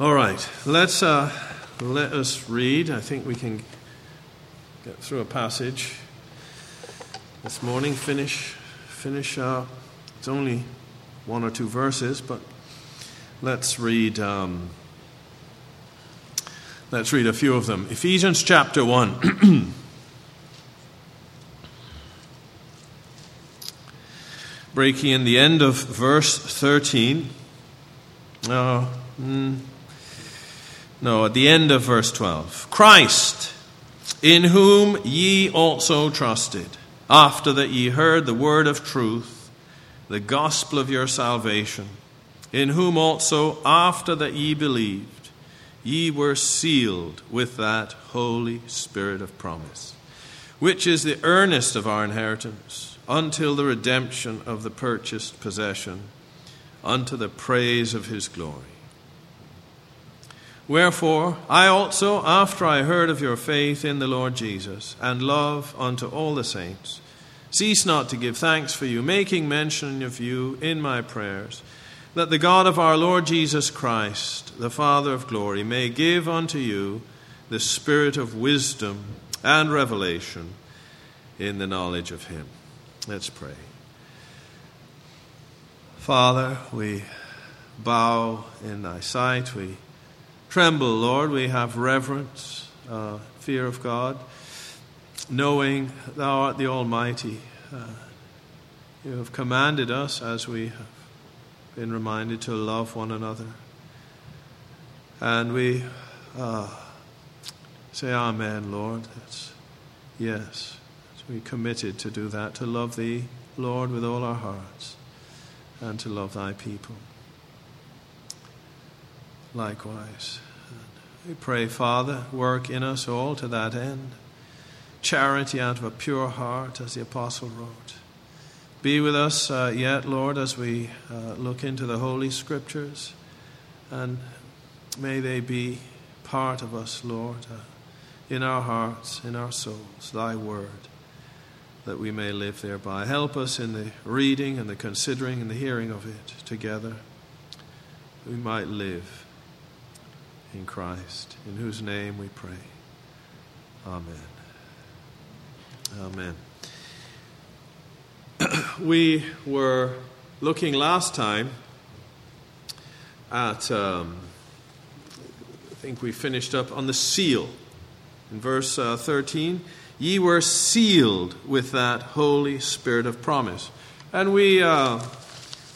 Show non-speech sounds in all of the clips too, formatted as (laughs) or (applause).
All right, let's uh, let us read. I think we can get through a passage this morning. Finish, finish. Uh, it's only one or two verses, but let's read. Um, let's read a few of them. Ephesians chapter one. (clears throat) Breaking in the end of verse 13. Uh, mm, no, at the end of verse 12. Christ, in whom ye also trusted, after that ye heard the word of truth, the gospel of your salvation, in whom also, after that ye believed, ye were sealed with that Holy Spirit of promise, which is the earnest of our inheritance, until the redemption of the purchased possession, unto the praise of his glory. Wherefore, I also, after I heard of your faith in the Lord Jesus, and love unto all the saints, cease not to give thanks for you, making mention of you in my prayers, that the God of our Lord Jesus Christ, the Father of glory, may give unto you the spirit of wisdom and revelation in the knowledge of him. Let's pray. Father, we bow in thy sight. We tremble, Lord. We have reverence, uh, fear of God, knowing Thou art the Almighty. Uh, you have commanded us, as we have been reminded, to love one another. And we uh, say, Amen, Lord. That's, yes, we committed to do that, to love Thee, Lord, with all our hearts, and to love Thy people likewise. We pray, Father, work in us all to that end. Charity out of a pure heart, as the Apostle wrote. Be with us uh, yet, Lord, as we uh, look into the Holy Scriptures, and may they be part of us, Lord, uh, in our hearts, in our souls, Thy Word, that we may live thereby. Help us in the reading and the considering and the hearing of it together. We might live in Christ, in whose name we pray. Amen. Amen. (clears throat) we were looking last time at, um, I think we finished up on the seal. In verse uh, 13, ye were sealed with that Holy Spirit of promise. And we, uh,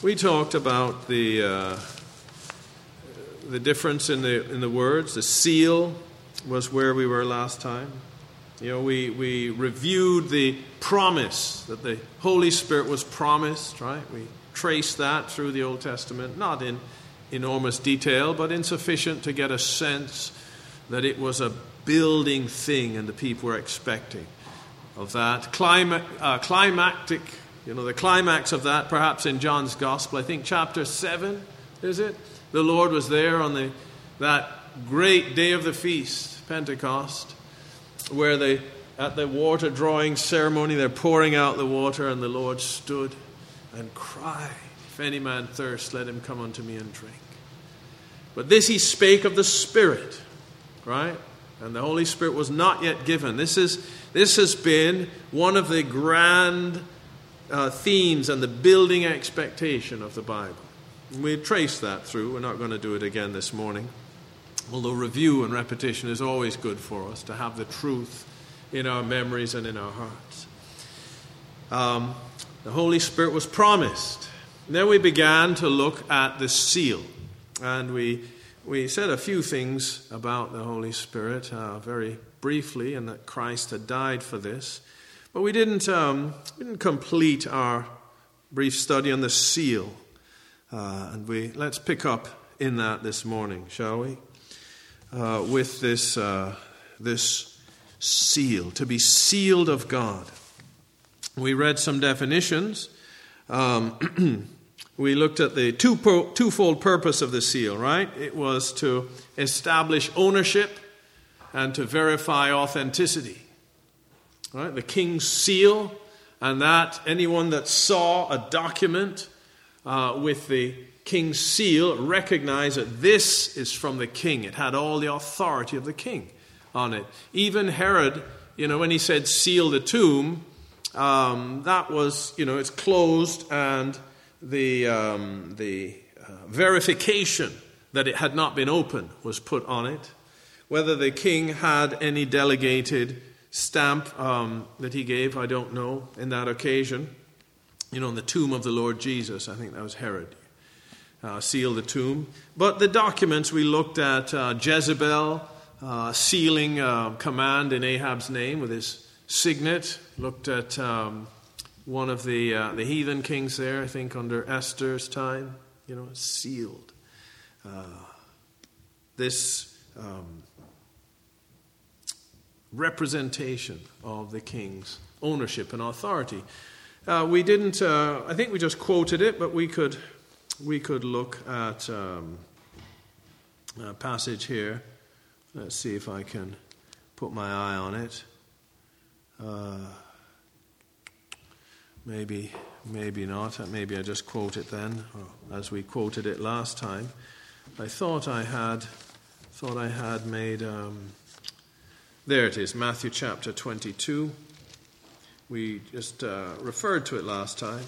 we talked about the. Uh, the difference in the, in the words. The seal was where we were last time. You know, we, we reviewed the promise that the Holy Spirit was promised, right? We traced that through the Old Testament, not in enormous detail, but insufficient to get a sense that it was a building thing and the people were expecting of that. Clima- uh, climactic, you know, the climax of that, perhaps in John's Gospel, I think chapter 7, is it? The Lord was there on the, that great day of the feast, Pentecost, where they, at the water drawing ceremony, they're pouring out the water, and the Lord stood and cried, If any man thirst, let him come unto me and drink. But this he spake of the Spirit, right? And the Holy Spirit was not yet given. This, is, this has been one of the grand uh, themes and the building expectation of the Bible. We trace that through. We're not going to do it again this morning. Although review and repetition is always good for us to have the truth in our memories and in our hearts. Um, the Holy Spirit was promised. And then we began to look at the seal. And we, we said a few things about the Holy Spirit uh, very briefly, and that Christ had died for this. But we didn't, um, we didn't complete our brief study on the seal. Uh, and we let's pick up in that this morning, shall we? Uh, with this uh, this seal to be sealed of God. We read some definitions. Um, (clears throat) we looked at the two twofold purpose of the seal. Right? It was to establish ownership and to verify authenticity. Right? The king's seal, and that anyone that saw a document uh, with the king's seal recognized that this is from the king. It had all the authority of the king on it. Even Herod, you know, when he said seal the tomb, um, that was, you know, it's closed and the, um, the uh, verification that it had not been opened was put on it. Whether the king had any delegated stamp um, that he gave, I don't know, in that occasion. You know, in the tomb of the Lord Jesus, I think that was Herod, uh, sealed the tomb. But the documents we looked at, uh, Jezebel uh, sealing uh, command in Ahab's name with his signet, looked at um, one of the, uh, the heathen kings there, I think under Esther's time, you know, sealed. Uh, this um, representation of the king's ownership and authority. Uh, we didn't, uh, I think we just quoted it, but we could, we could look at um, a passage here. Let's see if I can put my eye on it. Uh, maybe, maybe not. Maybe I just quote it then, as we quoted it last time. I thought I had, thought I had made. Um, there it is, Matthew chapter 22. We just uh, referred to it last time.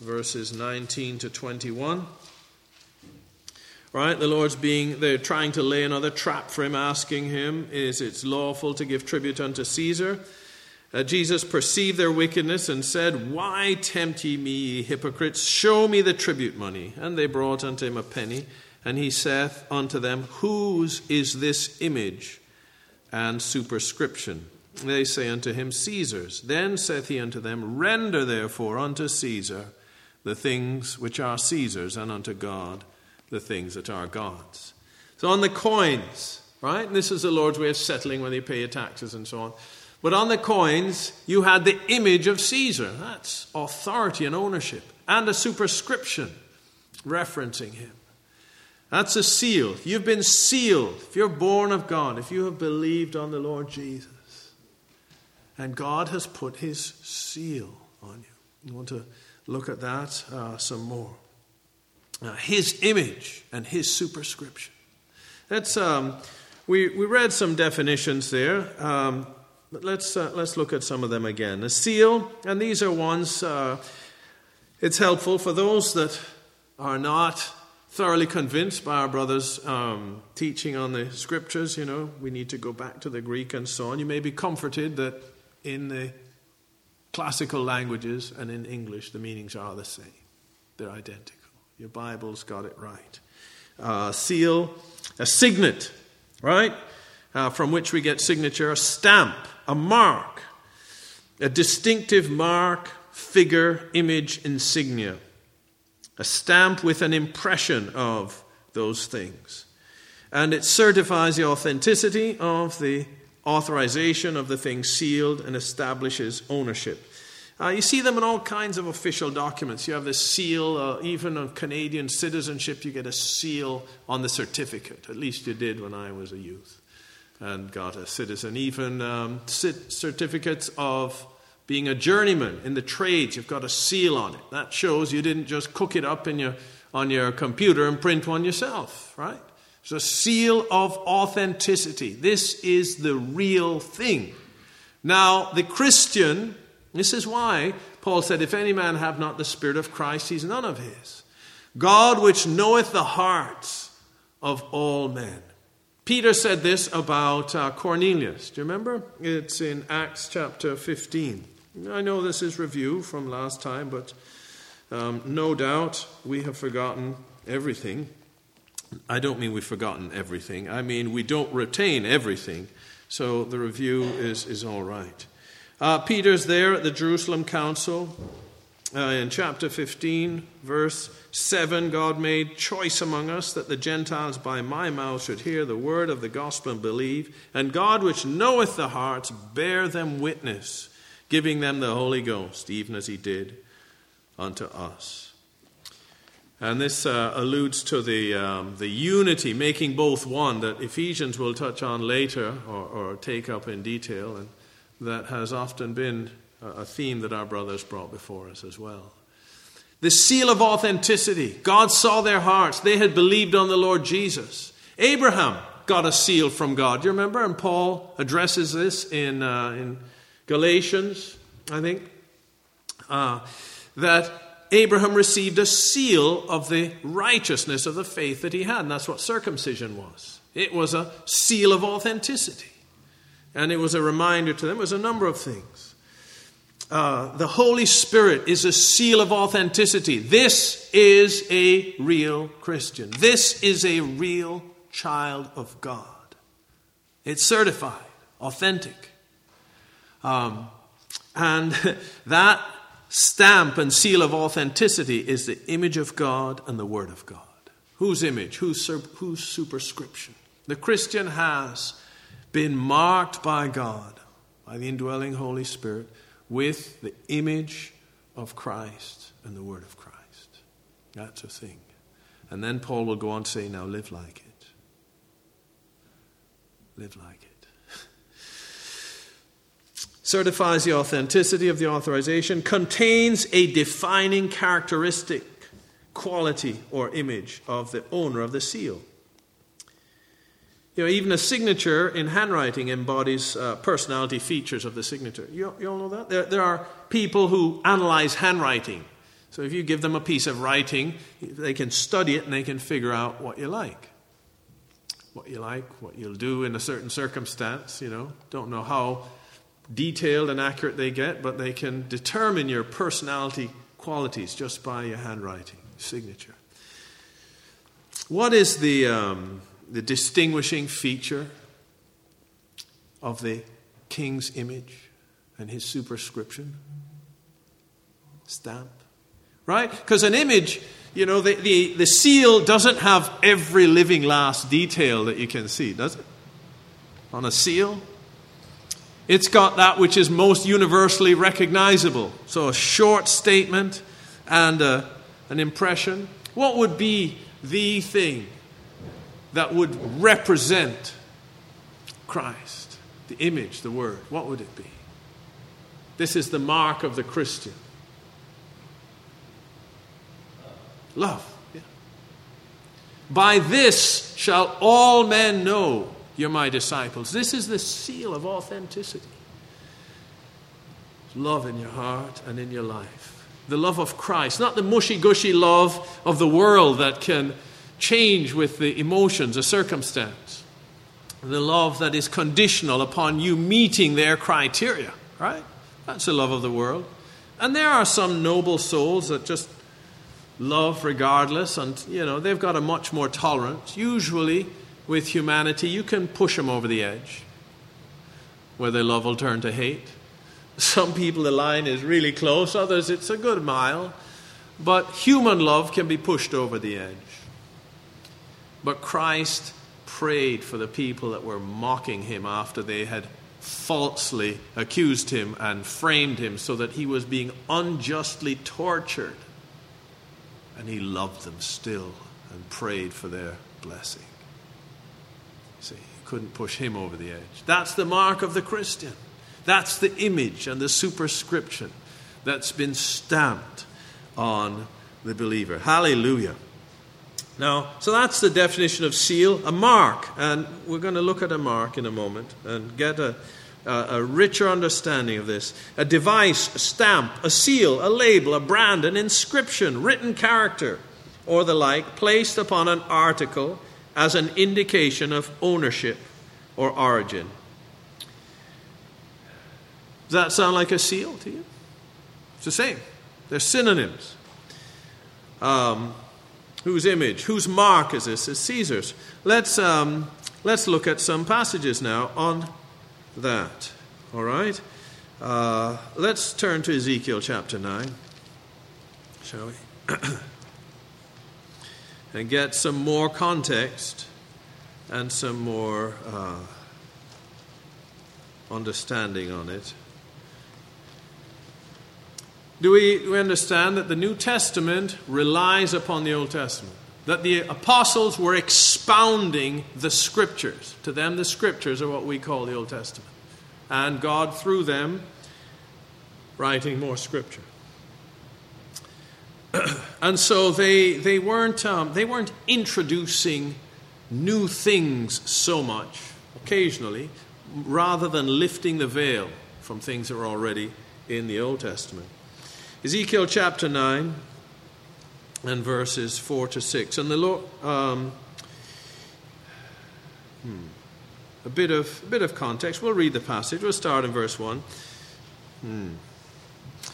Verses 19 to 21. Right, the Lord's being, they're trying to lay another trap for him, asking him, Is it lawful to give tribute unto Caesar? Uh, Jesus perceived their wickedness and said, Why tempt ye me, ye hypocrites? Show me the tribute money. And they brought unto him a penny. And he saith unto them, Whose is this image and superscription? They say unto him, Caesar's. Then saith he unto them, Render therefore unto Caesar the things which are Caesar's, and unto God the things that are God's. So on the coins, right? And this is the Lord's way of settling when you pay your taxes and so on. But on the coins, you had the image of Caesar. That's authority and ownership. And a superscription referencing him. That's a seal. If You've been sealed. If you're born of God, if you have believed on the Lord Jesus, and God has put his seal on you. You want to look at that uh, some more. Uh, his image and his superscription. That's, um, we, we read some definitions there, um, but let's, uh, let's look at some of them again. A seal, and these are ones, uh, it's helpful for those that are not thoroughly convinced by our brother's um, teaching on the scriptures, you know, we need to go back to the Greek and so on. You may be comforted that in the classical languages and in English, the meanings are the same, they're identical. Your Bible's got it right. Uh, seal, a signet, right? Uh, from which we get signature, a stamp, a mark, a distinctive mark, figure, image, insignia a stamp with an impression of those things. And it certifies the authenticity of the authorization of the thing sealed and establishes ownership. Uh, you see them in all kinds of official documents. You have this seal, uh, even on Canadian citizenship, you get a seal on the certificate. At least you did when I was a youth and got a citizen. Even um, certificates of being a journeyman in the trades, you've got a seal on it. That shows you didn't just cook it up in your, on your computer and print one yourself, right? It's a seal of authenticity. This is the real thing. Now, the Christian, this is why Paul said, If any man have not the Spirit of Christ, he's none of his. God, which knoweth the hearts of all men. Peter said this about uh, Cornelius. Do you remember? It's in Acts chapter 15. I know this is review from last time, but um, no doubt we have forgotten everything. I don't mean we've forgotten everything, I mean we don't retain everything. So the review is, is all right. Uh, Peter's there at the Jerusalem Council. Uh, in chapter 15, verse 7, God made choice among us that the Gentiles by my mouth should hear the word of the gospel and believe. And God, which knoweth the hearts, bear them witness giving them the Holy Ghost, even as he did unto us. And this uh, alludes to the, um, the unity, making both one, that Ephesians will touch on later or, or take up in detail, and that has often been a theme that our brothers brought before us as well. The seal of authenticity. God saw their hearts. They had believed on the Lord Jesus. Abraham got a seal from God. Do you remember? And Paul addresses this in, uh, in Galatians, I think, uh, that Abraham received a seal of the righteousness of the faith that he had. And that's what circumcision was. It was a seal of authenticity. And it was a reminder to them, it was a number of things. Uh, the Holy Spirit is a seal of authenticity. This is a real Christian. This is a real child of God. It's certified, authentic. Um, and (laughs) that stamp and seal of authenticity is the image of God and the Word of God. Whose image? Whose, whose superscription? The Christian has been marked by God, by the indwelling Holy Spirit, with the image of Christ and the Word of Christ. That's a thing. And then Paul will go on to say, now live like it. Live like it. Certifies the authenticity of the authorization, contains a defining characteristic, quality, or image of the owner of the seal. You know, even a signature in handwriting embodies uh, personality features of the signature. You, you all know that? There, there are people who analyze handwriting. So if you give them a piece of writing, they can study it and they can figure out what you like. What you like, what you'll do in a certain circumstance, you know. Don't know how detailed and accurate they get, but they can determine your personality qualities just by your handwriting, signature. What is the. Um, the distinguishing feature of the king's image and his superscription? Stamp. Right? Because an image, you know, the, the, the seal doesn't have every living last detail that you can see, does it? On a seal? It's got that which is most universally recognizable. So a short statement and a, an impression. What would be the thing that would represent Christ, the image, the word, what would it be? This is the mark of the Christian. Love. Yeah. By this shall all men know you're my disciples. This is the seal of authenticity. Love in your heart and in your life. The love of Christ, not the mushy gushy love of the world that can change with the emotions, a circumstance. The love that is conditional upon you meeting their criteria, right? That's the love of the world. And there are some noble souls that just love regardless, and you know, they've got a much more tolerance. Usually, with humanity, you can push them over the edge where their love will turn to hate. Some people, the line is really close, others, it's a good mile. But human love can be pushed over the edge. But Christ prayed for the people that were mocking him after they had falsely accused him and framed him so that he was being unjustly tortured. And he loved them still and prayed for their blessing. See, you couldn't push him over the edge. That's the mark of the Christian. That's the image and the superscription that's been stamped on the believer. Hallelujah. Now, so that's the definition of seal, a mark. And we're going to look at a mark in a moment and get a, a, a richer understanding of this. A device, a stamp, a seal, a label, a brand, an inscription, written character, or the like, placed upon an article as an indication of ownership or origin. Does that sound like a seal to you? It's the same. They're synonyms. Um, Whose image, whose mark is this? It's Caesar's. Let's, um, let's look at some passages now on that. All right? Uh, let's turn to Ezekiel chapter 9, shall we? (clears throat) and get some more context and some more uh, understanding on it. Do we, do we understand that the New Testament relies upon the Old Testament? That the apostles were expounding the scriptures. To them, the scriptures are what we call the Old Testament. And God, through them, writing more scripture. (clears throat) and so they, they, weren't, um, they weren't introducing new things so much, occasionally, rather than lifting the veil from things that are already in the Old Testament. Ezekiel chapter 9 and verses 4 to 6. And the Lord. Um, hmm, a bit of, a bit of context. We'll read the passage. We'll start in verse 1. Hmm.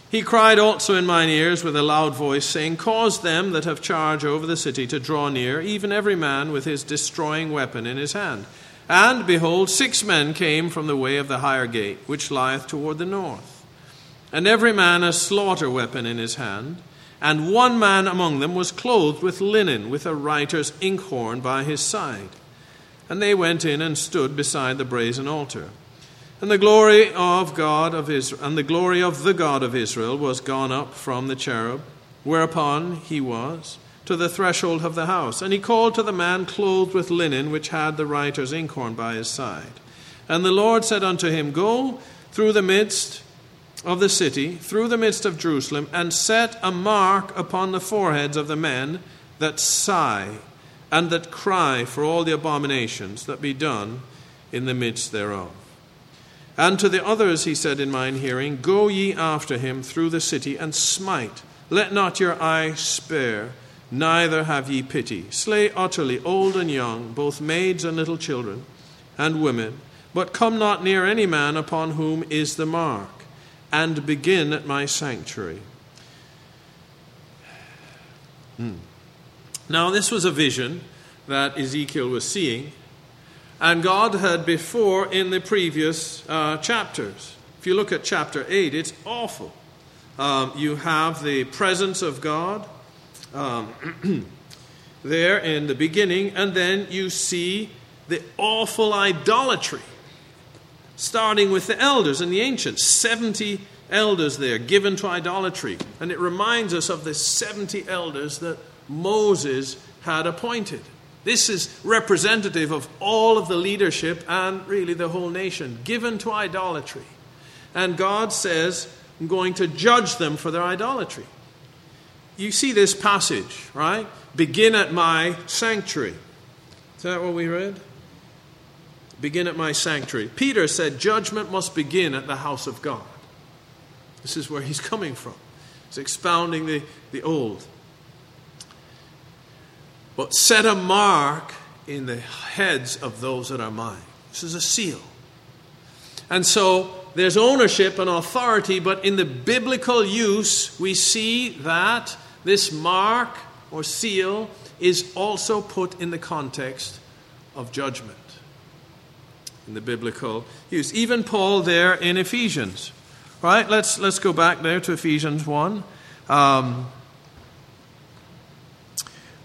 He cried also in mine ears with a loud voice, saying, Cause them that have charge over the city to draw near, even every man with his destroying weapon in his hand. And behold, six men came from the way of the higher gate, which lieth toward the north. And every man a slaughter weapon in his hand. And one man among them was clothed with linen, with a writer's inkhorn by his side. And they went in and stood beside the brazen altar. And the glory of God of Israel, and the glory of the God of Israel was gone up from the cherub, whereupon he was, to the threshold of the house. And he called to the man clothed with linen, which had the writer's inkhorn by his side. And the Lord said unto him, Go through the midst of the city, through the midst of Jerusalem, and set a mark upon the foreheads of the men that sigh and that cry for all the abominations that be done in the midst thereof. And to the others he said in mine hearing, Go ye after him through the city, and smite. Let not your eye spare, neither have ye pity. Slay utterly old and young, both maids and little children, and women, but come not near any man upon whom is the mark, and begin at my sanctuary. Hmm. Now, this was a vision that Ezekiel was seeing and God had before in the previous uh, chapters. If you look at chapter 8, it's awful. Um, you have the presence of God um, (clears throat) there in the beginning, and then you see the awful idolatry, starting with the elders and the ancients. 70 elders there given to idolatry. And it reminds us of the 70 elders that Moses had appointed. This is representative of all of the leadership and really the whole nation given to idolatry. And God says, I'm going to judge them for their idolatry. You see this passage, right? Begin at my sanctuary. Is that what we read? Begin at my sanctuary. Peter said, Judgment must begin at the house of God. This is where he's coming from. He's expounding the, the old. But set a mark in the heads of those that are mine. This is a seal. And so there's ownership and authority, but in the biblical use, we see that this mark or seal is also put in the context of judgment. In the biblical use. Even Paul there in Ephesians. Right? Let's, let's go back there to Ephesians 1. Um,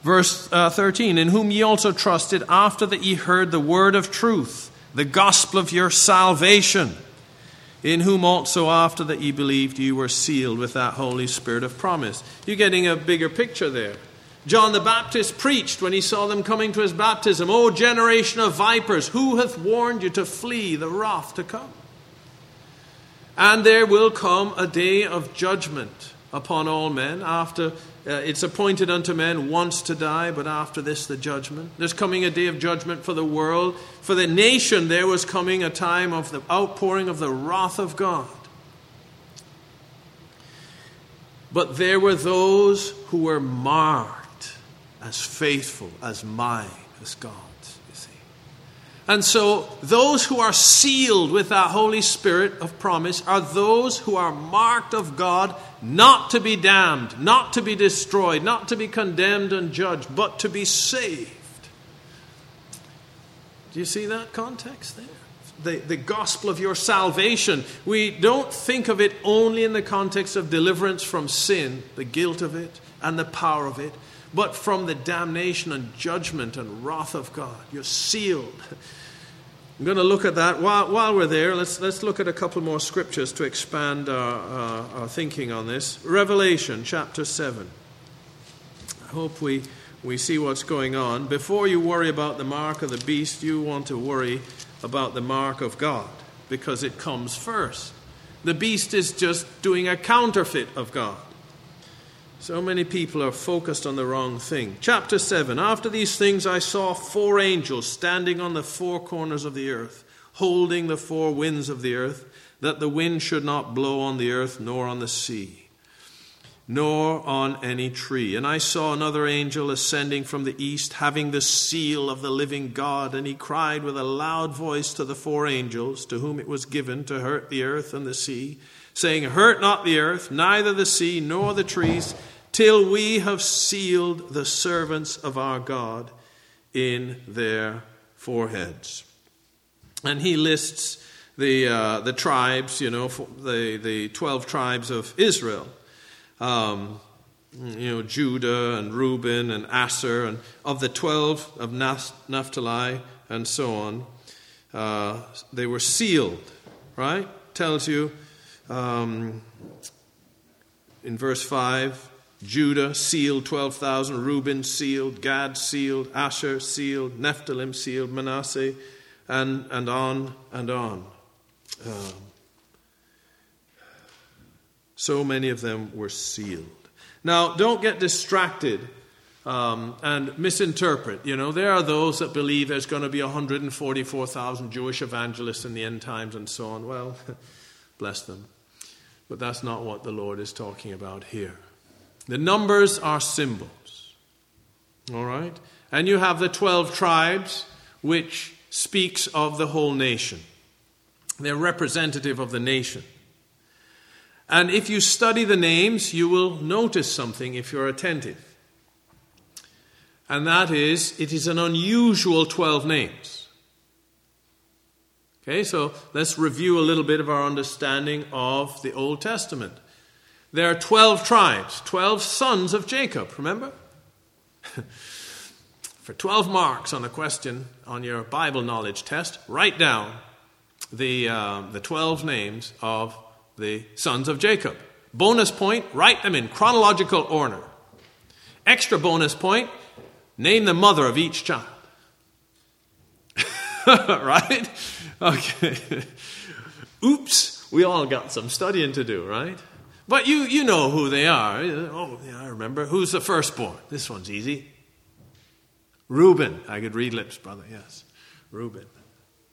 Verse uh, 13, in whom ye also trusted after that ye heard the word of truth, the gospel of your salvation, in whom also after that ye believed you were sealed with that Holy Spirit of promise. You're getting a bigger picture there. John the Baptist preached when he saw them coming to his baptism, O generation of vipers, who hath warned you to flee the wrath to come? And there will come a day of judgment upon all men after uh, it's appointed unto men once to die, but after this the judgment. There's coming a day of judgment for the world. For the nation, there was coming a time of the outpouring of the wrath of God. But there were those who were marked as faithful, as mine, as God. You see, and so, those who are sealed with that Holy Spirit of promise are those who are marked of God not to be damned, not to be destroyed, not to be condemned and judged, but to be saved. Do you see that context there? The, the gospel of your salvation. We don't think of it only in the context of deliverance from sin, the guilt of it, and the power of it, but from the damnation and judgment and wrath of God. You're sealed. I'm going to look at that. While, while we're there, let's, let's look at a couple more scriptures to expand our, our, our thinking on this. Revelation chapter 7. I hope we, we see what's going on. Before you worry about the mark of the beast, you want to worry about the mark of God because it comes first. The beast is just doing a counterfeit of God. So many people are focused on the wrong thing. Chapter 7 After these things, I saw four angels standing on the four corners of the earth, holding the four winds of the earth, that the wind should not blow on the earth nor on the sea nor on any tree. And I saw another angel ascending from the east, having the seal of the living God. And he cried with a loud voice to the four angels, to whom it was given to hurt the earth and the sea, saying, Hurt not the earth, neither the sea, nor the trees, till we have sealed the servants of our God in their foreheads. And he lists the, uh, the tribes, you know, the, the 12 tribes of Israel um, you know, Judah and Reuben and Asher, and of the 12 of Naphtali and so on, uh, they were sealed, right? Tells you um, in verse 5 Judah sealed 12,000, Reuben sealed, Gad sealed, Asher sealed, Nephthalim sealed, Manasseh, and, and on and on. Um, so many of them were sealed. Now, don't get distracted um, and misinterpret. You know, there are those that believe there's going to be 144,000 Jewish evangelists in the end times and so on. Well, (laughs) bless them. But that's not what the Lord is talking about here. The numbers are symbols. All right? And you have the 12 tribes, which speaks of the whole nation. They're representative of the nation. And if you study the names, you will notice something if you're attentive. And that is, it is an unusual 12 names. Okay, so let's review a little bit of our understanding of the Old Testament. There are 12 tribes, 12 sons of Jacob, remember? (laughs) For 12 marks on a question on your Bible knowledge test, write down the, uh, the 12 names of the sons of Jacob. Bonus point, write them in chronological order. Extra bonus point, name the mother of each child. (laughs) right? Okay. (laughs) Oops, we all got some studying to do, right? But you, you know who they are. Oh, yeah, I remember. Who's the firstborn? This one's easy. Reuben. I could read lips, brother, yes. Reuben.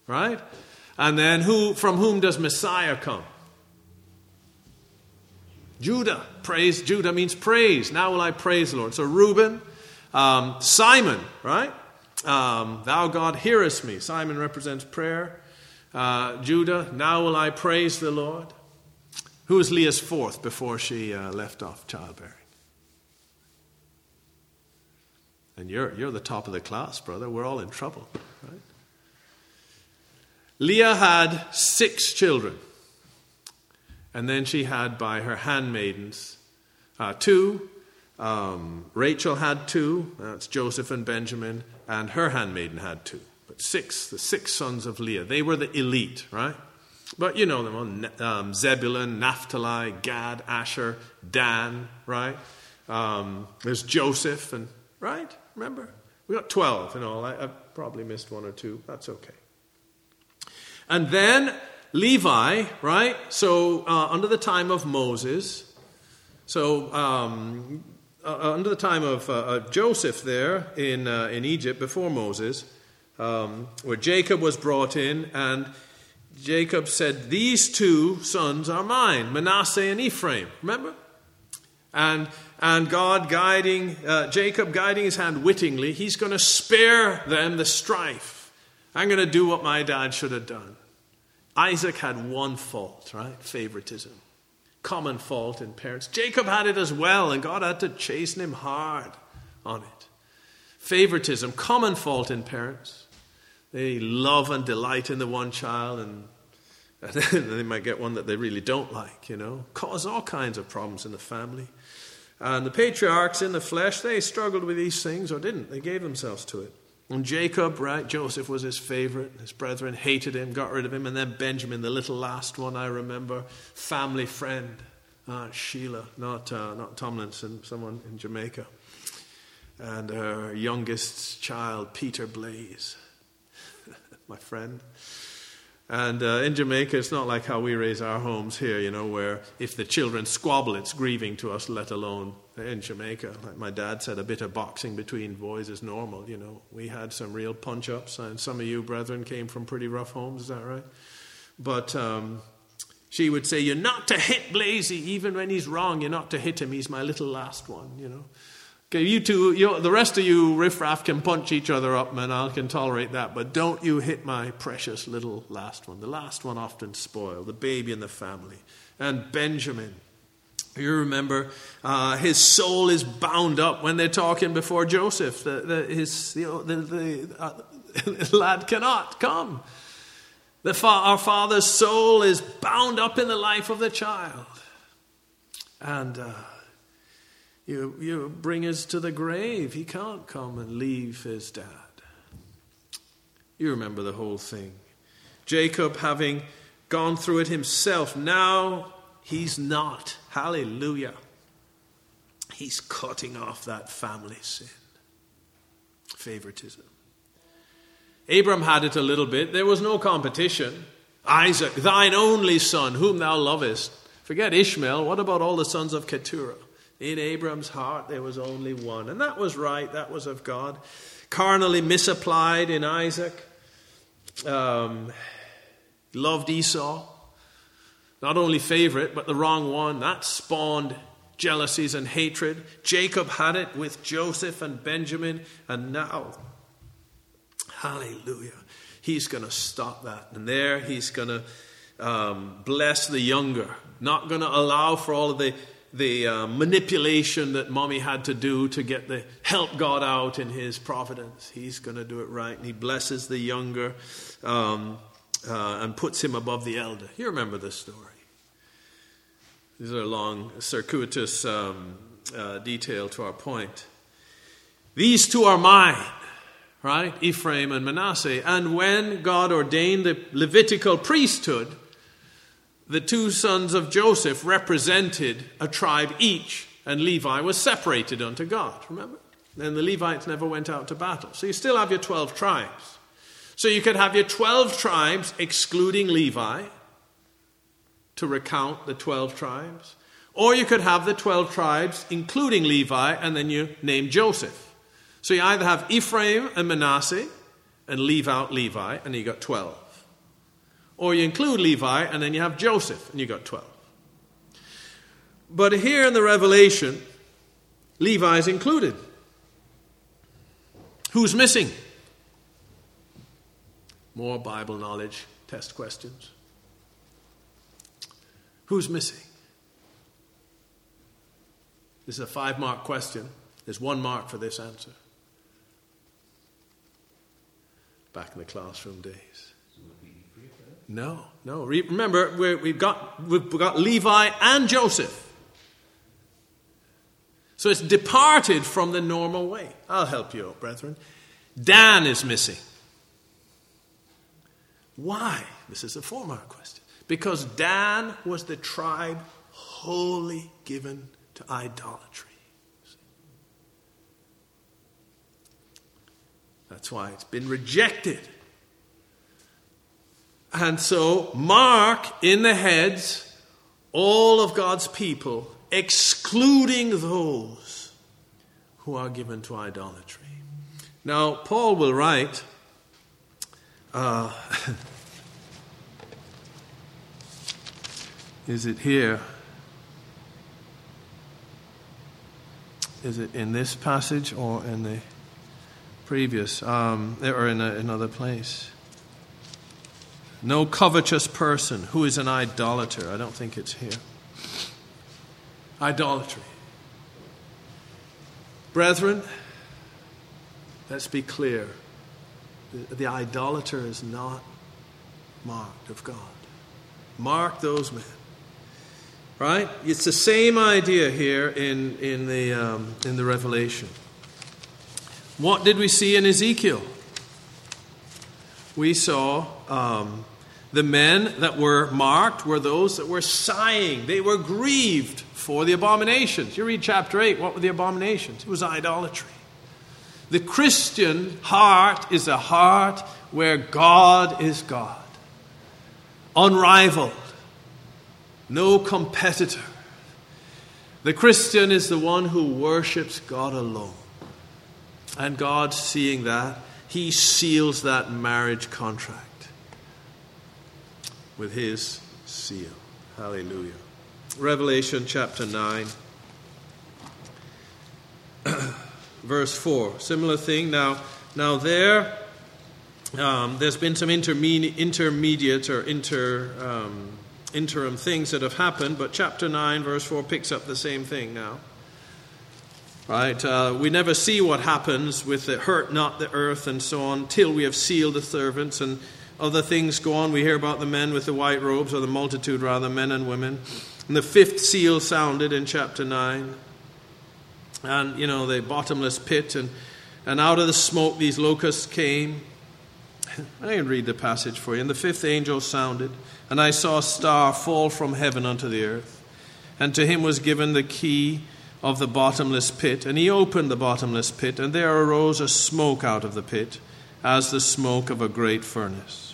Right? And then who from whom does Messiah come? Judah, praise. Judah means praise. Now will I praise the Lord. So Reuben, um, Simon, right? Um, Thou God hearest me. Simon represents prayer. Uh, Judah, now will I praise the Lord. Who was Leah's fourth before she uh, left off childbearing? And you're, you're the top of the class, brother. We're all in trouble, right? Leah had six children. And then she had by her handmaidens uh, two. Um, Rachel had two. That's Joseph and Benjamin. And her handmaiden had two. But six, the six sons of Leah. They were the elite, right? But you know them um, Zebulun, Naphtali, Gad, Asher, Dan, right? Um, there's Joseph, and right? Remember? We got 12 in all. I, I probably missed one or two. That's okay. And then Levi, right? So, uh, under the time of Moses, so um, uh, uh under the time of, uh, of Joseph there in, uh, in Egypt before Moses, um, where Jacob was brought in, and Jacob said, These two sons are mine, Manasseh and Ephraim. Remember? And, and God guiding, uh, Jacob guiding his hand wittingly, he's going to spare them the strife. I'm going to do what my dad should have done. Isaac had one fault, right? Favoritism. Common fault in parents. Jacob had it as well, and God had to chasten him hard on it. Favoritism, common fault in parents. They love and delight in the one child, and (laughs) they might get one that they really don't like, you know. Cause all kinds of problems in the family. And the patriarchs in the flesh, they struggled with these things or didn't. They gave themselves to it. And Jacob, right, Joseph was his favorite. His brethren hated him, got rid of him. And then Benjamin, the little last one I remember, family friend, uh, Sheila, not, uh, not Tomlinson, someone in Jamaica. And her youngest child, Peter Blaze, (laughs) my friend. And uh, in Jamaica, it's not like how we raise our homes here, you know, where if the children squabble, it's grieving to us, let alone in Jamaica. Like my dad said, a bit of boxing between boys is normal, you know. We had some real punch ups, and some of you, brethren, came from pretty rough homes, is that right? But um, she would say, You're not to hit Blazy, even when he's wrong, you're not to hit him. He's my little last one, you know. Okay, you two, you, the rest of you riffraff can punch each other up, man. I can tolerate that. But don't you hit my precious little last one. The last one often spoiled, the baby in the family. And Benjamin, you remember, uh, his soul is bound up when they're talking before Joseph. The, the, his, you know, the, the uh, (laughs) lad cannot come. Fa- our father's soul is bound up in the life of the child. And. Uh, you, you bring us to the grave. He can't come and leave his dad. You remember the whole thing. Jacob, having gone through it himself, now he's not. Hallelujah. He's cutting off that family sin. Favoritism. Abram had it a little bit. There was no competition. Isaac, thine only son, whom thou lovest. Forget Ishmael. What about all the sons of Keturah? In Abram's heart, there was only one. And that was right, that was of God. Carnally misapplied in Isaac. Um, loved Esau. Not only favorite, but the wrong one. That spawned jealousies and hatred. Jacob had it with Joseph and Benjamin, and now, hallelujah, he's going to stop that. And there he's going to um, bless the younger, not going to allow for all of the the uh, manipulation that mommy had to do to get the help God out in his providence. He's going to do it right. And he blesses the younger um, uh, and puts him above the elder. You remember this story. These are long, circuitous um, uh, detail to our point. These two are mine, right? Ephraim and Manasseh. And when God ordained the Levitical priesthood, the two sons of Joseph represented a tribe each, and Levi was separated unto God, remember? Then the Levites never went out to battle. So you still have your 12 tribes. So you could have your 12 tribes excluding Levi to recount the 12 tribes. Or you could have the 12 tribes including Levi and then you name Joseph. So you either have Ephraim and Manasseh and leave out Levi and you got 12. Or you include Levi, and then you have Joseph, and you got 12. But here in the Revelation, Levi is included. Who's missing? More Bible knowledge, test questions. Who's missing? This is a five mark question. There's one mark for this answer. Back in the classroom days. No, no. Remember, we have got, we've got Levi and Joseph. So it's departed from the normal way. I'll help you out, brethren. Dan is missing. Why? This is a four mark question. Because Dan was the tribe wholly given to idolatry. That's why it's been rejected. And so, mark in the heads all of God's people, excluding those who are given to idolatry. Now, Paul will write. Uh, (laughs) is it here? Is it in this passage or in the previous, um, or in a, another place? No covetous person who is an idolater. I don't think it's here. Idolatry. Brethren, let's be clear. The, the idolater is not marked of God. Mark those men. Right? It's the same idea here in, in, the, um, in the Revelation. What did we see in Ezekiel? We saw um, the men that were marked were those that were sighing. They were grieved for the abominations. You read chapter 8, what were the abominations? It was idolatry. The Christian heart is a heart where God is God. unrivaled, no competitor. The Christian is the one who worships God alone. And God, seeing that, He seals that marriage contract with His seal. Hallelujah. Revelation chapter 9, (clears throat) verse 4. Similar thing. Now, now there, um, there's been some intermediate, intermediate or inter, um, interim things that have happened, but chapter 9, verse 4 picks up the same thing now. Right? Uh, we never see what happens with the hurt not the earth and so on till we have sealed the servants and other things go on. We hear about the men with the white robes, or the multitude rather, men and women. And the fifth seal sounded in chapter 9. And, you know, the bottomless pit, and, and out of the smoke these locusts came. (laughs) I can read the passage for you. And the fifth angel sounded, and I saw a star fall from heaven unto the earth. And to him was given the key of the bottomless pit, and he opened the bottomless pit, and there arose a smoke out of the pit, as the smoke of a great furnace.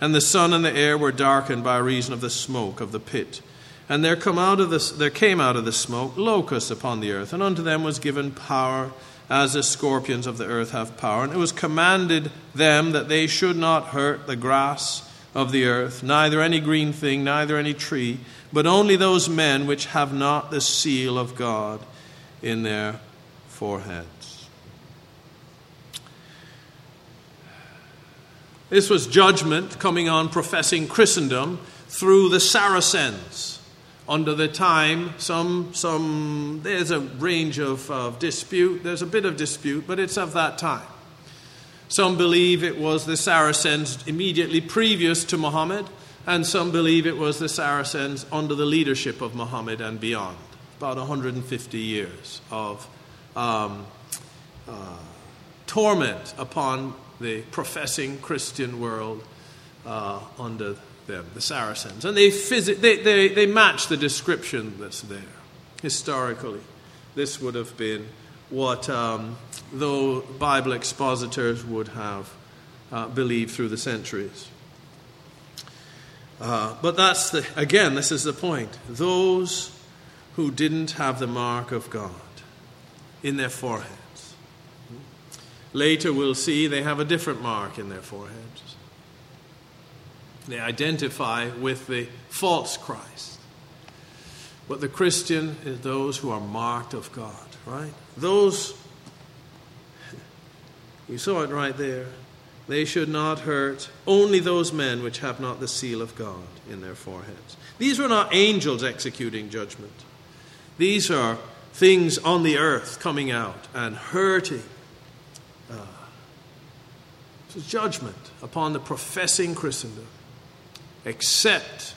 And the sun and the air were darkened by reason of the smoke of the pit. And there, come out of the, there came out of the smoke locusts upon the earth, and unto them was given power, as the scorpions of the earth have power. And it was commanded them that they should not hurt the grass of the earth, neither any green thing, neither any tree but only those men which have not the seal of God in their foreheads. This was judgment coming on professing Christendom through the Saracens. Under the time, some, some, there's a range of, of dispute, there's a bit of dispute, but it's of that time. Some believe it was the Saracens immediately previous to Muhammad and some believe it was the Saracens under the leadership of Muhammad and beyond. About 150 years of um, uh, torment upon the professing Christian world uh, under them, the Saracens. And they, they, they, they match the description that's there historically. This would have been what, um, though Bible expositors would have uh, believed through the centuries. Uh, but that's the, again, this is the point. Those who didn't have the mark of God in their foreheads. Later we'll see they have a different mark in their foreheads. They identify with the false Christ. But the Christian is those who are marked of God, right? Those, (laughs) you saw it right there. They should not hurt only those men which have not the seal of God in their foreheads. These were not angels executing judgment. These are things on the earth coming out and hurting. It's judgment upon the professing Christendom, except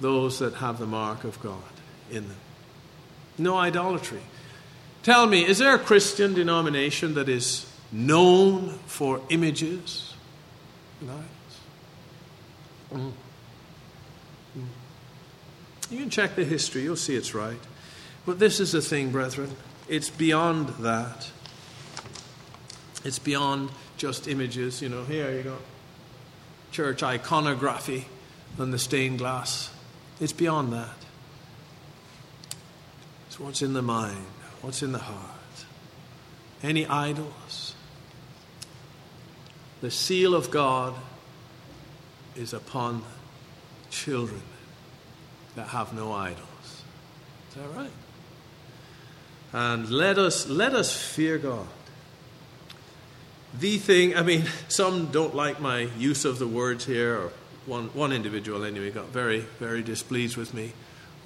those that have the mark of God in them. No idolatry. Tell me, is there a Christian denomination that is known for images Mm. Mm. You can check the history, you'll see it's right. But this is the thing, brethren. It's beyond that. It's beyond just images. You know, here you go church iconography on the stained glass. It's beyond that. It's what's in the mind, what's in the heart. Any idols, the seal of God is upon children that have no idols. Is that right? And let us let us fear God. The thing, I mean, some don't like my use of the words here, or one, one individual anyway got very, very displeased with me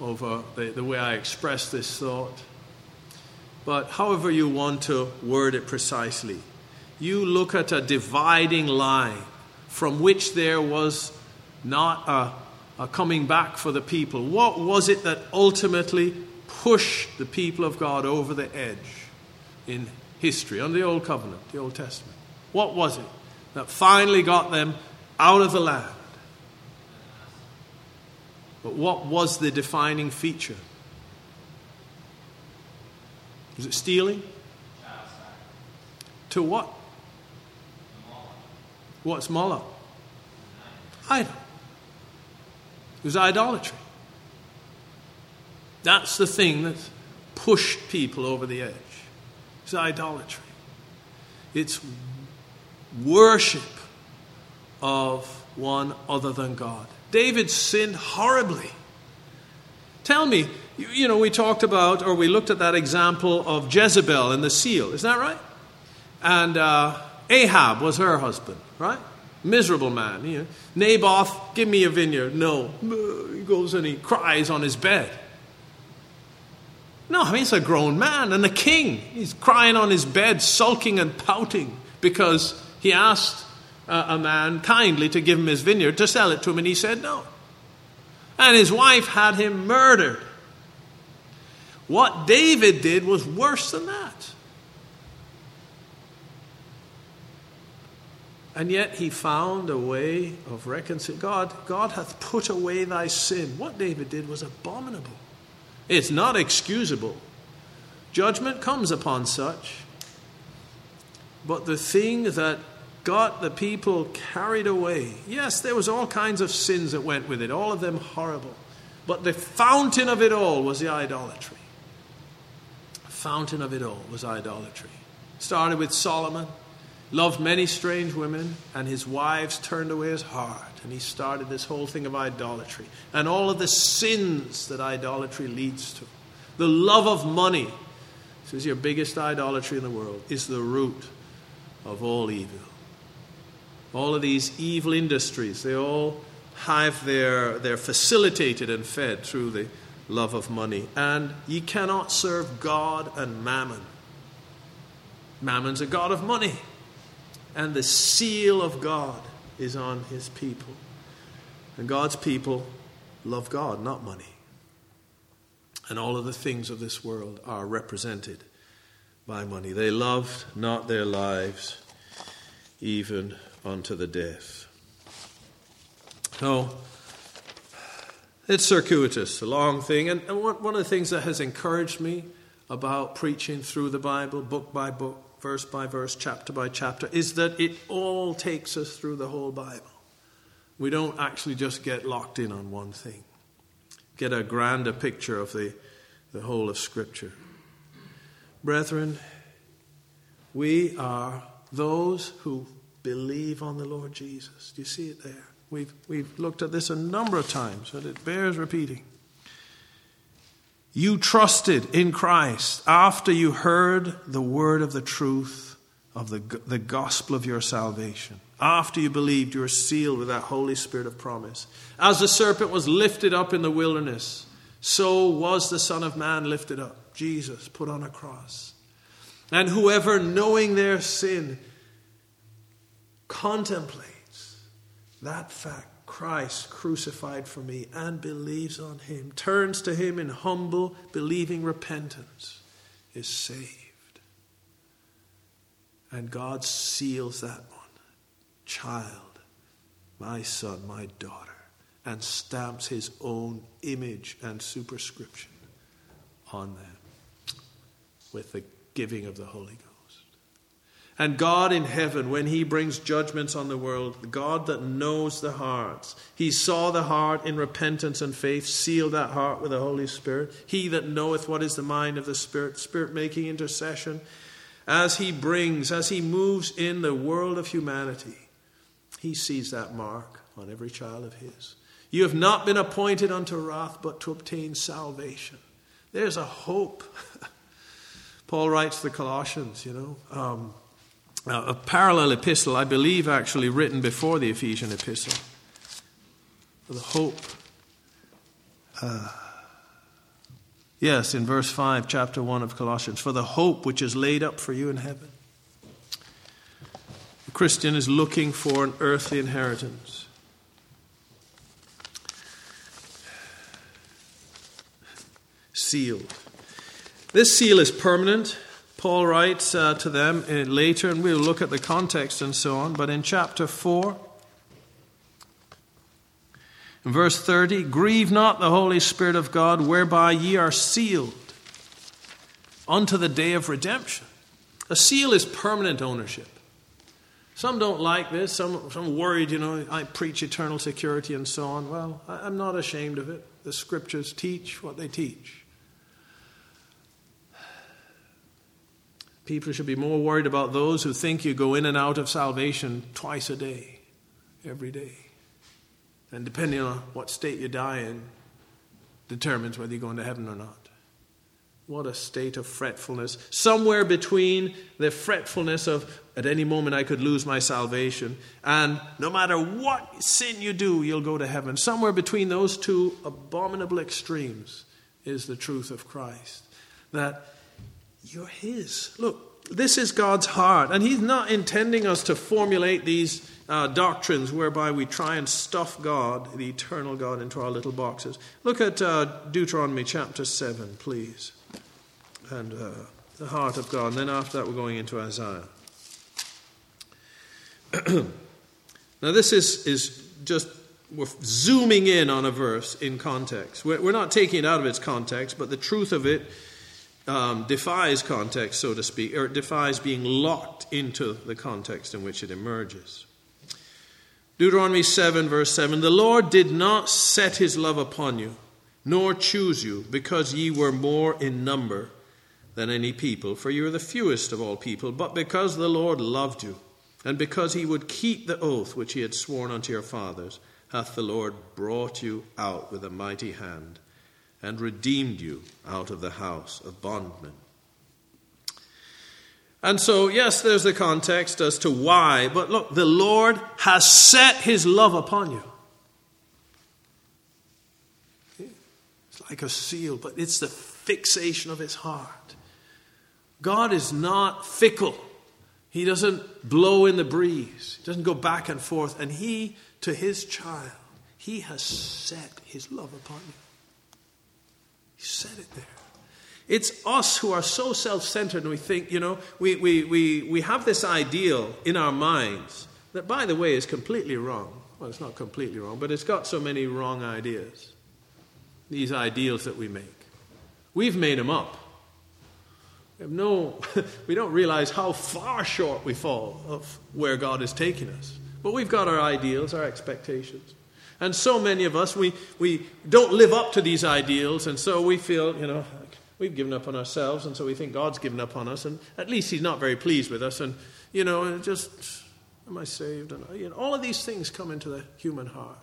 over the, the way I expressed this thought. But however you want to word it precisely, you look at a dividing line from which there was not a, a, coming back for the people. What was it that ultimately pushed the people of God over the edge in history, under the Old Covenant, the Old Testament? What was it that finally got them out of the land? But what was the defining feature? Was it stealing? To what? What's Moloch? Idol. It was idolatry. That's the thing that pushed people over the edge. It's idolatry. It's worship of one other than God. David sinned horribly. Tell me, you know, we talked about, or we looked at that example of Jezebel and the seal. Is that right? And uh, Ahab was her husband, right? Miserable man. You know, Naboth, give me a vineyard. No. He goes and he cries on his bed. No, I mean, a grown man and a king. He's crying on his bed, sulking and pouting because he asked uh, a man kindly to give him his vineyard to sell it to him, and he said no. And his wife had him murdered. What David did was worse than that. And yet he found a way of reconciliation. God, God hath put away thy sin. What David did was abominable. It's not excusable. Judgment comes upon such. But the thing that got the people carried away, yes, there was all kinds of sins that went with it, all of them horrible. But the fountain of it all was the idolatry. The fountain of it all was idolatry. Started with Solomon, loved many strange women, and his wives turned away his heart. And he started this whole thing of idolatry and all of the sins that idolatry leads to. The love of money, this is your biggest idolatry in the world, is the root of all evil. All of these evil industries, they all have their, they're facilitated and fed through the love of money. And ye cannot serve God and mammon. Mammon's a God of money. And the seal of God is on his people. And God's people love God, not money. And all of the things of this world are represented by money. They loved not their lives, even unto the death. No, it's circuitous, a long thing. And, one of the things that has encouraged me about preaching through the Bible, book by book, verse by verse, chapter by chapter, is that it all takes us through the whole Bible. We don't actually just get locked in on one thing, get a grander picture of the, the whole of Scripture. Brethren, we are those who believe on the Lord Jesus. Do you see it there? We've, we've looked at this a number of times, but it bears repeating. You trusted in Christ after you heard the word of the truth of the, the gospel of your salvation. After you believed, you were sealed with that Holy Spirit of promise. As the serpent was lifted up in the wilderness, so was the Son of Man lifted up. Jesus put on a cross. And whoever, knowing their sin, contemplates that fact Christ crucified for me and believes on him, turns to him in humble, believing repentance, is saved. And God seals that one child, my son, my daughter, and stamps his own image and superscription on them with the giving of the Holy Ghost. And God in heaven, when He brings judgments on the world, God that knows the hearts, He saw the heart in repentance and faith, sealed that heart with the Holy Spirit. He that knoweth what is the mind of the Spirit, Spirit making intercession, as He brings, as He moves in the world of humanity, He sees that mark on every child of His. You have not been appointed unto wrath, but to obtain salvation. There's a hope. (laughs) Paul writes the Colossians, you know. Um, a parallel epistle, I believe, actually written before the Ephesian epistle. The hope. Uh, yes, in verse 5, chapter 1 of Colossians. For the hope which is laid up for you in heaven. The Christian is looking for an earthly inheritance. Sealed. This seal is permanent. Paul writes uh, to them uh, later, and we'll look at the context and so on, but in chapter 4, in verse 30, grieve not the Holy Spirit of God, whereby ye are sealed unto the day of redemption. A seal is permanent ownership. Some don't like this. Some, some worried, you know, I preach eternal security and so on. Well, I, I'm not ashamed of it. The scriptures teach what they teach. People should be more worried about those who think you go in and out of salvation twice a day, every day. And depending on what state you die in, determines whether you go into heaven or not. What a state of fretfulness. Somewhere between the fretfulness of at any moment I could lose my salvation and no matter what sin you do, you'll go to heaven. Somewhere between those two abominable extremes is the truth of Christ. That you're His. Look, this is God's heart. And He's not intending us to formulate these uh, doctrines whereby we try and stuff God, the eternal God, into our little boxes. Look at uh, Deuteronomy chapter 7, please. And uh, the heart of God. And then after that, we're going into Isaiah. (clears throat) now, this is, is just, we're zooming in on a verse in context. We're, not taking it out of its context, but the truth of it um, defies context, so to speak, or it defies being locked into the context in which it emerges. Deuteronomy 7, verse 7 The Lord did not set his love upon you, nor choose you, because ye were more in number than any people, for you are the fewest of all people, but because the Lord loved you, and because he would keep the oath which he had sworn unto your fathers, hath the Lord brought you out with a mighty hand and redeemed you out of the house of bondmen. And so, yes, there's the context as to why, but look, the Lord has set his love upon you. It's like a seal, but it's the fixation of his heart. God is not fickle. He doesn't blow in the breeze. He doesn't go back and forth. And he, to his child, he has set his love upon you. Said it there. It's us who are so self centered and we think, you know, we, we, we, we have this ideal in our minds that, by the way, is completely wrong. Well, it's not completely wrong, but it's got so many wrong ideas. These ideals that we make. We've made them up. We, have no, (laughs) we don't realize how far short we fall of where God is taking us. But we've got our ideals, our expectations. And so many of us, we, we don't live up to these ideals, and so we feel, you know, we've given up on ourselves, and so we think God's given up on us, and at least He's not very pleased with us, and, you know, just, am I saved? And, you know, all of these things come into the human heart.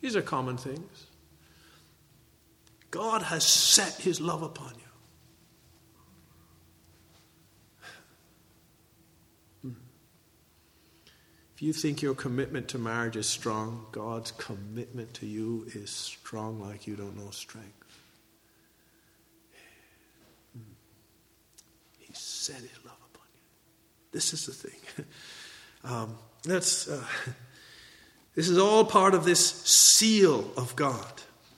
These are common things. God has set His love upon you. If you think your commitment to marriage is strong, God's commitment to you is strong like you don't know strength. He set his love upon you. This is the thing. (laughs) Um, that's, uh, this is all part of this seal of God.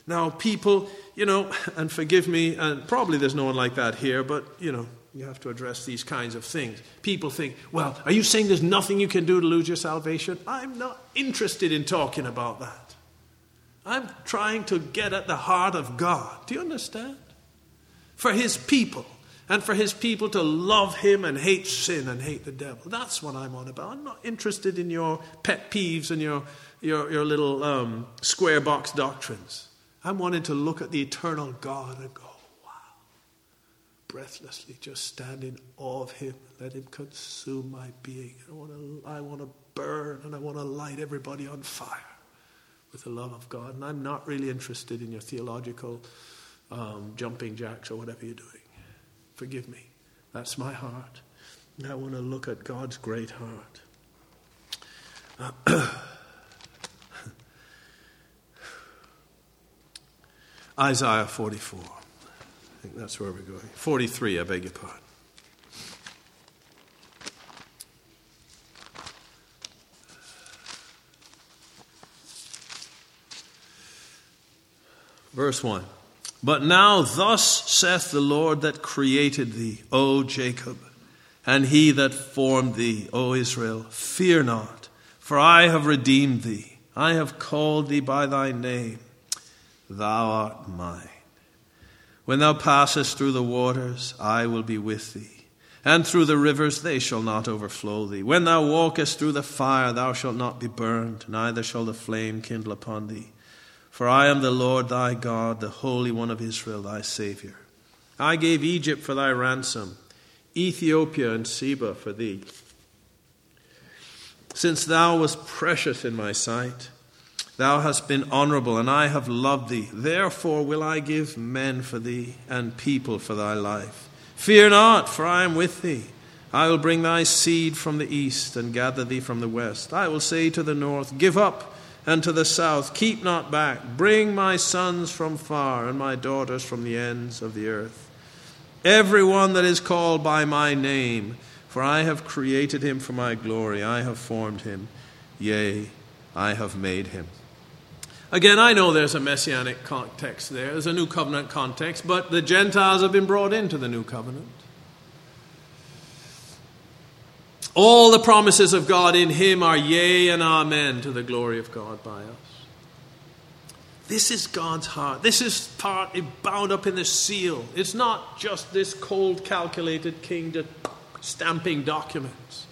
Now, people, you know, and forgive me, and probably there's no one like that here, but, you know, you have to address these kinds of things. People think, well, are you saying there's nothing you can do to lose your salvation? I'm not interested in talking about that. I'm trying to get at the heart of God. Do you understand? For His people, and for His people to love Him and hate sin and hate the devil. That's what I'm on about. I'm not interested in your pet peeves and your, your, your little um, square box doctrines. I'm wanting to look at the eternal God and go, breathlessly, just stand in awe of Him. Let Him consume my being. I want to, I want to burn and I want to light everybody on fire with the love of God. And I'm not really interested in your theological um, jumping jacks or whatever you're doing. Forgive me. That's my heart. And I want to look at God's great heart. Uh, (clears throat) Isaiah 44 think that's where we're going. 43, I beg your pardon. Verse 1 But now, thus saith the Lord that created thee, O Jacob, and he that formed thee, O Israel, fear not, for I have redeemed thee. I have called thee by thy name. Thou art mine. When thou passest through the waters, I will be with thee. and through the rivers they shall not overflow thee. When thou walkest through the fire, thou shalt not be burned, neither shall the flame kindle upon thee. For I am the Lord thy God, the Holy One of Israel, thy Saviour. I gave Egypt for thy ransom, Ethiopia and Seba for thee. Since thou wast precious in my sight, thou hast been honourable, and I have loved thee. Therefore will I give men for thee, and people for thy life. Fear not, for I am with thee. I will bring thy seed from the east, and gather thee from the west. I will say to the north, Give up, and to the south, Keep not back. Bring my sons from far, and my daughters from the ends of the earth. Every one that is called by my name, for I have created him for my glory. I have formed him. Yea, I have made him. Again, I know there's a messianic context there, there's a new covenant context, but the Gentiles have been brought into the new covenant. All the promises of God in him are yea and amen to the glory of God by us. This is God's heart. This is part bound up in the seal. It's not just this cold, calculated king to stamping documents.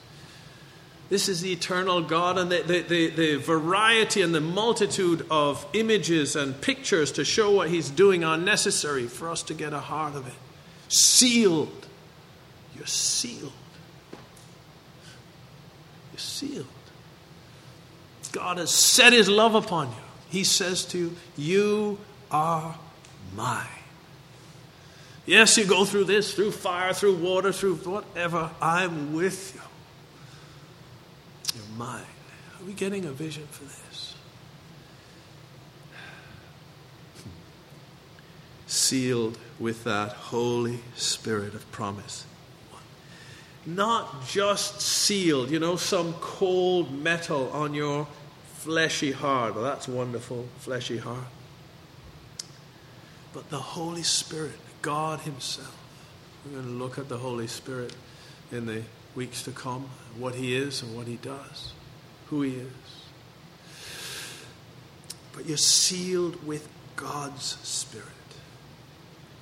This is the eternal God, and the, the, the, the, variety and the multitude of images and pictures to show what He's doing are necessary for us to get a heart of it. Sealed. You're sealed. You're sealed. God has set His love upon you. He says to you, You are mine. Yes, you go through this, through fire, through water, through whatever. I'm with you. You're. Are we getting a vision for this? Sealed with that Holy Spirit of promise. Not just sealed, you know, some cold metal on your fleshy heart. Well, that's wonderful, fleshy heart. But the Holy Spirit God Himself. We're going to look at the Holy Spirit in the weeks to come, what He is and what He does, who He is. But you're sealed with God's Spirit.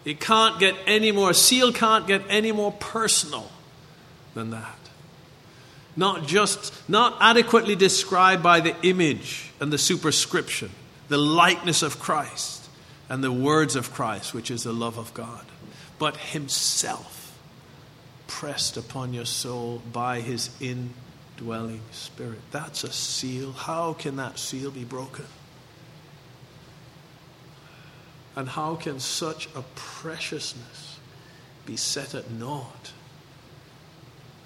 It can't get any more, seal can't get any more personal than that. Not just, not adequately described by the image and the superscription, the likeness of Christ and the words of Christ, which is the love of God, but Himself pressed upon your soul by His indwelling Spirit. That's a seal. How can that seal be broken? And how can such a preciousness be set at naught?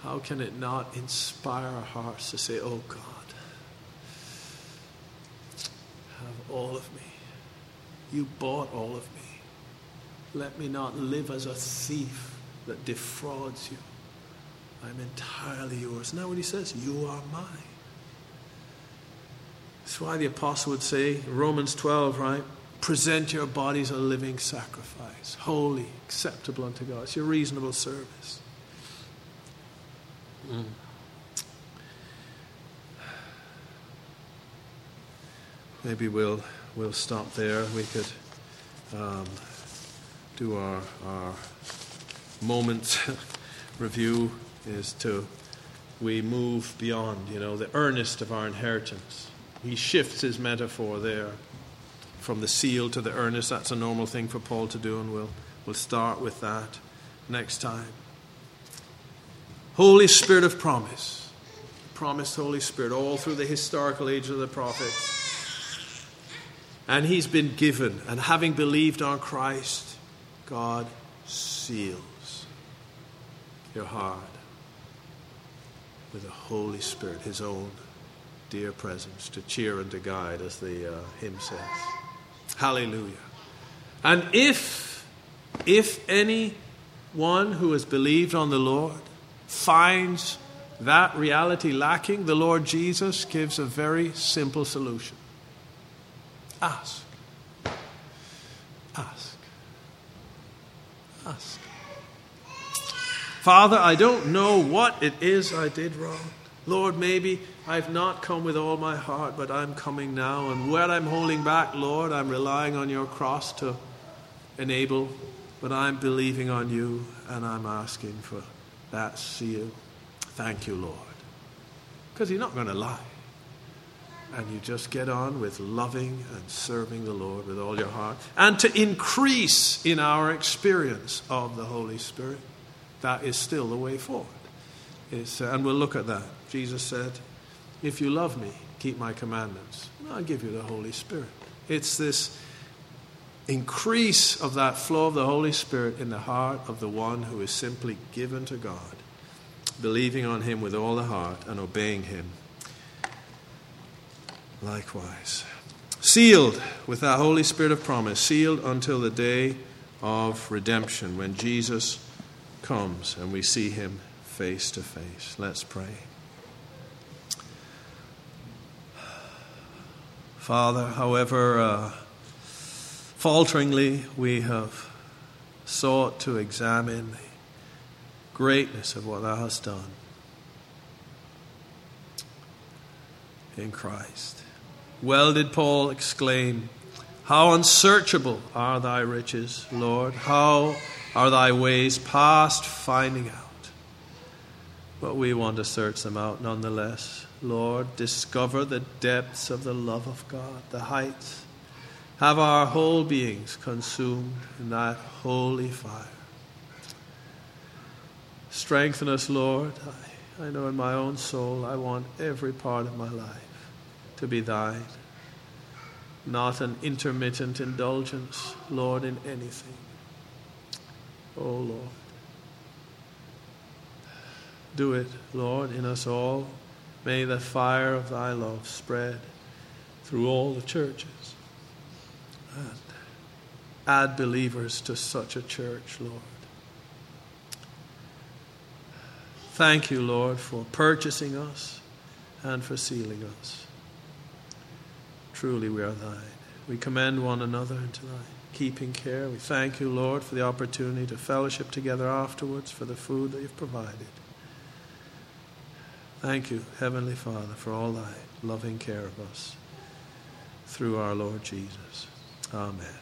How can it not inspire our hearts to say, Oh God, have all of me? You bought all of me. Let me not live as a thief that defrauds you. I'm entirely yours. Isn't that what he says? You are mine. That's why the apostle would say, Romans 12, right? Present your bodies a living sacrifice, holy, acceptable unto God. It's your reasonable service. Mm. Maybe we'll we'll stop there. We could um, do our, our moment (laughs) review is to we move beyond, you know, the earnest of our inheritance. He shifts his metaphor there from the seal to the earnest. That's a normal thing for Paul to do, and we'll, we'll start with that next time. Holy Spirit of promise. Promised Holy Spirit all through the historical age of the prophets and he's been given. And having believed on Christ, God seals your heart with the Holy Spirit, his own dear presence, to cheer and to guide, as the uh, hymn says. Hallelujah. And if, if any one who has believed on the Lord finds that reality lacking, the Lord Jesus gives a very simple solution. Ask. Ask. Ask. Father, I don't know what it is I did wrong. Lord, maybe I've not come with all my heart, but I'm coming now. And where I'm holding back, Lord, I'm relying on your cross to enable, but I'm believing on you and I'm asking for that seal. Thank you, Lord. Because you're not going to lie. And you just get on with loving and serving the Lord with all your heart. And to increase in our experience of the Holy Spirit. That is still the way forward. It's, uh, and we'll look at that. Jesus said, If you love me, keep my commandments. I'll give you the Holy Spirit. It's this increase of that flow of the Holy Spirit in the heart of the one who is simply given to God, believing on Him with all the heart and obeying Him likewise. Sealed with that Holy Spirit of promise, sealed until the day of redemption when Jesus comes and we see Him face to face. Let's pray. Father, however uh, falteringly we have sought to examine the greatness of what Thou hast done in Christ. Well did Paul exclaim, How unsearchable are Thy riches, Lord! How are Thy ways past finding out? But we want to search them out nonetheless. Lord, discover the depths of the love of God, the heights. Have our whole beings consumed in that holy fire. Strengthen us, Lord. I, I know in my own soul I want every part of my life to be thine, not an intermittent indulgence, Lord, in anything. Oh, Lord. Do it, Lord, in us all. May the fire of thy love spread through all the churches. And add believers to such a church, Lord. Thank you, Lord, for purchasing us and for sealing us. Truly, we are thine. We commend one another into thy keeping care. We thank you, Lord, for the opportunity to fellowship together afterwards, for the food that you've provided. Thank you, Heavenly Father, for all thy loving care of us through our Lord Jesus. Amen.